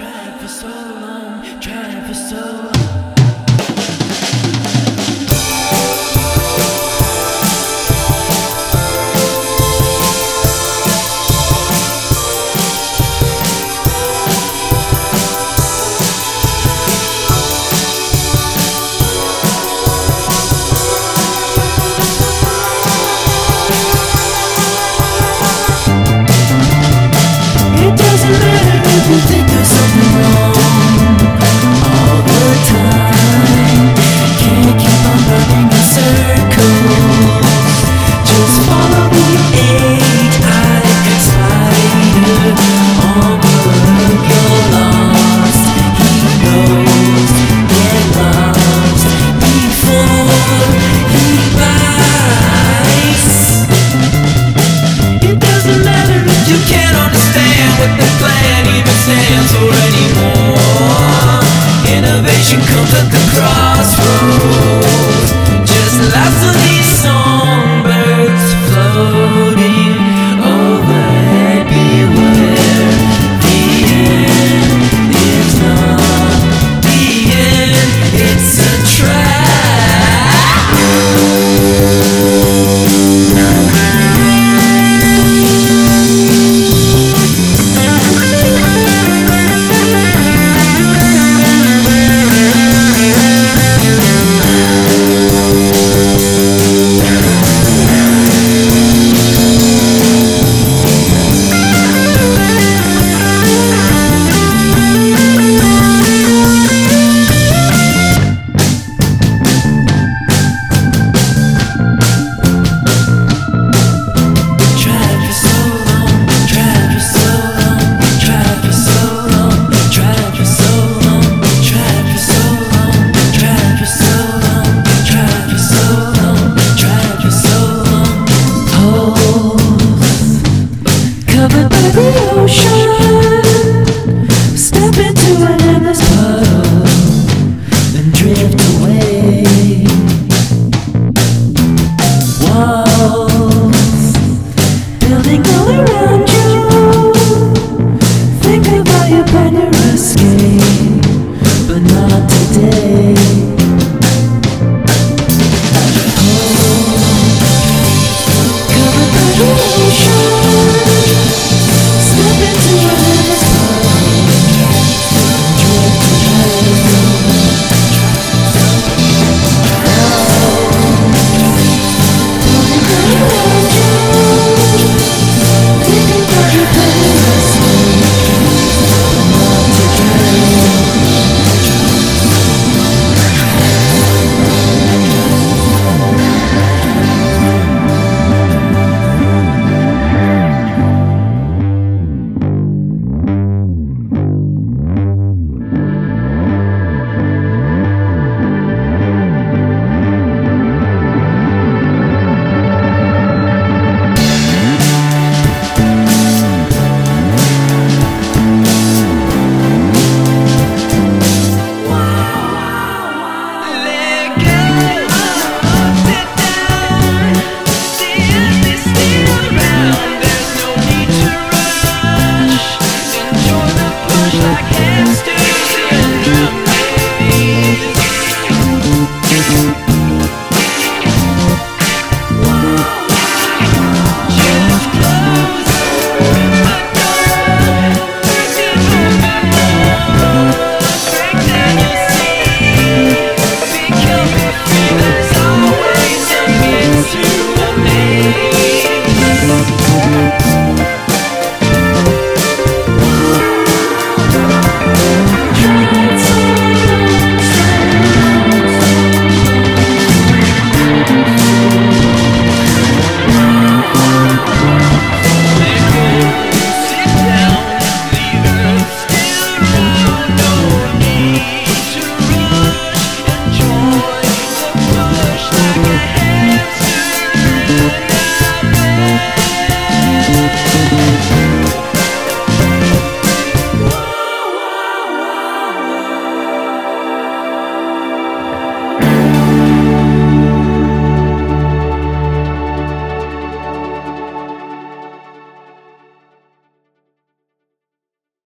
Tried for so long, tried for so long. covered by the ocean. Step into an endless puddle and drift away. Walls building all around you. Think about your panorama escape.